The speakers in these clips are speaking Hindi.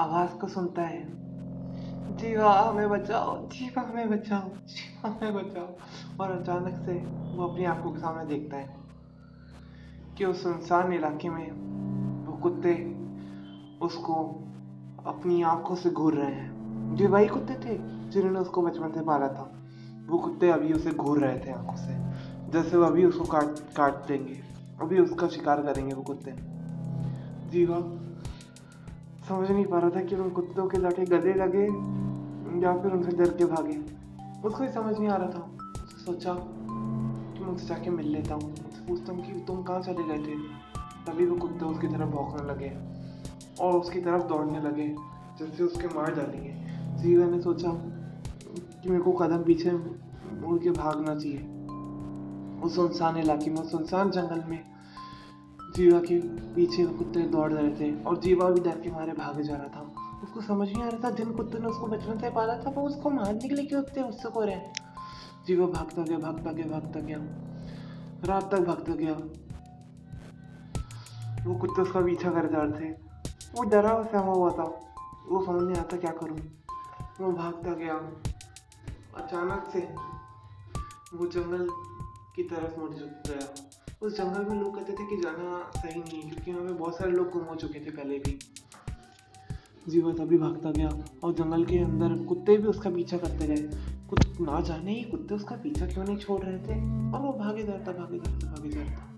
आवाज़ को सुनता है। जीवा, हमें बचाओ। जीवा, हमें बचाओ। जीवा, हमें बचाओ। और अचानक से वो अपनी आँखों के सामने देखता है कि उस सुनसान इलाके में वो कुत्ते उसको अपनी आँखों से घूर रहे हैं। जो वही कुत्ते थे जिन्होंने उसको बचपन से पाला था। वो कुत्ते अभी उसे घूर रहे थे आँखों से। जैसे वो अभी उसको काट काट देंगे। अभी उसका शिकार करेंगे वो कुत्ते। जीवा समझ नहीं पा रहा था कि उन कुत्तों के जाके गले लगे या फिर उनसे डर के भागे। उसको ही समझ नहीं आ रहा था। उसने सोचा कि मैं उनसे जाके मिल लेता हूँ। उससे पूछता हूँ कि तुम कहाँ चले गए थे? तभी वो कुत्ते उसकी तरफ़ भौंकने लगे और उसकी तरफ़ दौड़ने लगे जैसे उसके मार डालेंगे जीवा ने सोचा कि मेरे को कदम पीछे मुड़ के भागना चाहिए। उस सुनसान इलाके में, उस सुनसान जंगल में जीवा के पीछे कुत्ते दौड़ रहे थे और जीवा भी डर के मारे भागे जा रहा था। उसको समझ नहीं आ रहा था, जिन कुत्ते ने उसको बचपन से पाला था, वो उसको मारने के लिए क्यों उतने उससे को रहे? जीवा भागता गया भागता गया भागता गया। रात तक भागता गया। वो कुत्ते उसका पीछा कर जा रहे थे। वो डरा हुआ सहमा हुआ था। वो समझ नहीं आता क्या करूँ। वो भागता गया। अचानक से वो जंगल की तरफ़ मुड़ गया। उस जंगल में लोग कहते थे कि जाना सही नहीं है क्योंकि वहाँ पे बहुत सारे लोग गुम हो चुके थे पहले भी। जीवा तभी भागता गया। और जंगल के अंदर कुत्ते भी उसका पीछा करते रहे कुछ ना जाने ही कुत्ते उसका पीछा क्यों नहीं छोड़ रहे थे? और वो भागे जाता भागे जाता भागे जाता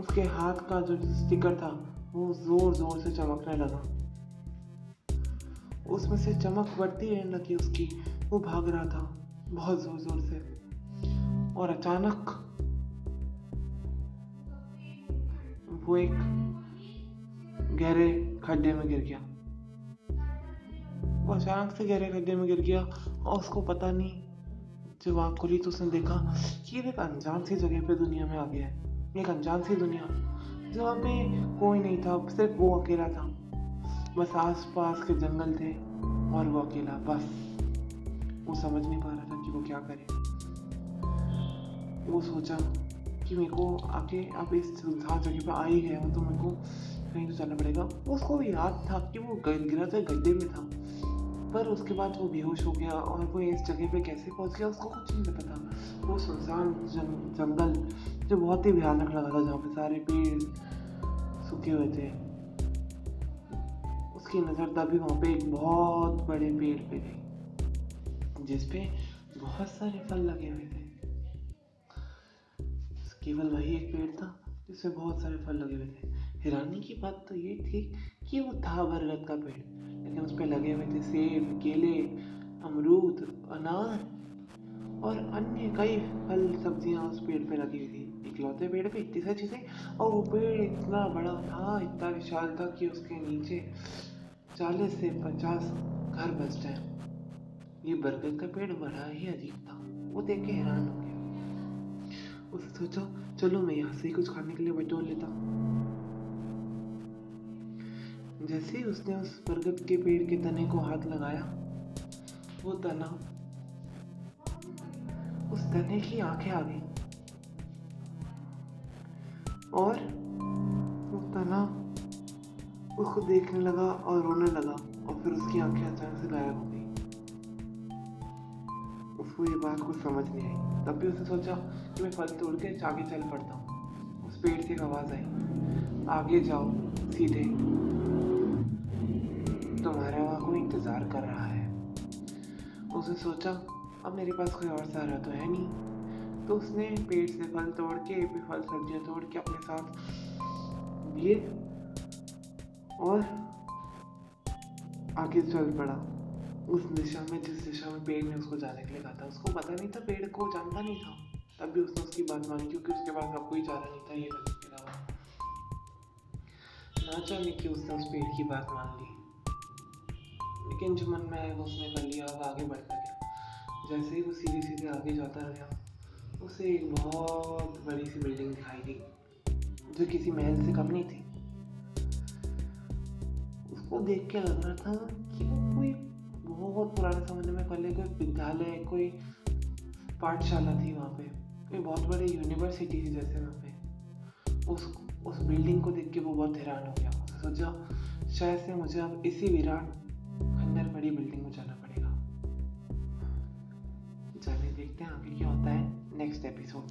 उसके हाथ का जो स्टिकर था, वो ज़ोर ज़ोर से चमकने लगा। उसमें से चमक बढ़ती रहने लगी उसकी। वो भाग रहा था, बहुत ज़ोर ज़ोर से। और अचानक वो एक गहरे खड्डे में गिर गया। वो अचानक से गहरे खड्डे में गिर गया और उसको पता नहीं, जब आँख खुली तो उसने देखा कि एक अनजान सी जगह पे दुनिया में आ गया है। एक अनजान सी दुनिया, जहाँ पे कोई नहीं था, सिर्फ़ वो अकेला था। बस आस पास के जंगल थे और वो अकेला, बस। वो समझ नहीं पा रहा था कि वो क्या करे। वो सोचा कि मेरे को आके अब इस सुनसान जगह पर आ ही तो मेरे को कहीं तो चलना पड़ेगा। उसको याद था कि वो गिरा था, गड्ढे में था। पर उसके बाद वो बेहोश हो गया और वो इस जगह पे कैसे पहुँच गया, उसको कुछ नहीं पता था। वो सुनसान जंगल जो बहुत ही भयानक लगा था, जहाँ पे सारे पेड़ सूखे हुए थे। उसकी नज़र तभी वहाँ पे एक बहुत बड़े पेड़ पे थी जिसपे बहुत सारे फल लगे हुए थे। केवल वही एक पेड़ था, जिसमें बहुत सारे फल लगे हुए थे। हैरानी की बात तो ये थी कि वो था बरगद का पेड़, लेकिन उस पर लगे हुए थे सेब, केले, अमरूद, अनार और अन्य कई फल सब्ज़ियाँ उस पेड़ पे लगी हुई थी। इकलौते पेड़ पे इतनी सारी चीज़ें, और वो पेड़ इतना बड़ा था, इतना विशाल था कि उसके नीचे चालीस से पचास घर बस जाए। ये बरगद का पेड़ बड़ा ही अजीब था। वो देख के हैरान हो गया। उसने सोचा, चलो मैं यहाँ से ही कुछ खाने के लिए बटोर लेता जैसे ही उसने उस बरगद के पेड़ के तने को हाथ लगाया, वो तना उस तने की आँखें आ गई। और वो तना उसको देखने लगा और रोने लगा और फिर उसकी आँखें अचानक से गायब हो गई। उसको ये बात कुछ समझ नहीं आई। तब भी उसने सोचा कि मैं फल तोड़ के आगे चल पड़ता हूँ। उस पेड़ से एक आवाज़ आई, आगे जाओ, सीधे। तुम्हारा वहाँ कोई इंतज़ार कर रहा है? उसने सोचा, अब मेरे पास कोई और सहारा तो है नहीं। तो उसने पेड़ से फल तोड़ के भी फल सब्ज़ियाँ तोड़ के अपने साथ लिए और आगे चल पड़ा। उस दिशा में, जिस दिशा में पेड़ ने उसको जाने के लिए कहा था, उसको पता नहीं था, पेड़ को जानता नहीं था। तब भी उसने उसकी बात मानी, क्योंकि उसके पास अब कोई चारा नहीं था, ये करने के अलावा। ना चाहने की उसने उस पेड़ की बात मान ली। लेकिन जो मन में आया वो उसने कर लिया अब आगे बढ़ता गया। जैसे ही वो सीधे सीधे आगे जाता गया उसे एक बहुत बड़ी सी बिल्डिंग दिखाई दी, जो किसी महल से कम नहीं थी। उसको देख के लग रहा था कि वो बहुत पुराने ज़माने में पहले कोई विद्यालय, कोई पाठशाला थी वहाँ पे। कोई बहुत बड़ी यूनिवर्सिटी थी जैसे वहाँ पे। उस उस बिल्डिंग को देख के वो बहुत हैरान हो गया। सोचा, शायद से मुझे अब इसी विराट खंडर बड़ी बिल्डिंग में जाना पड़ेगा। जाने देखते हैं आगे क्या होता है। Next episode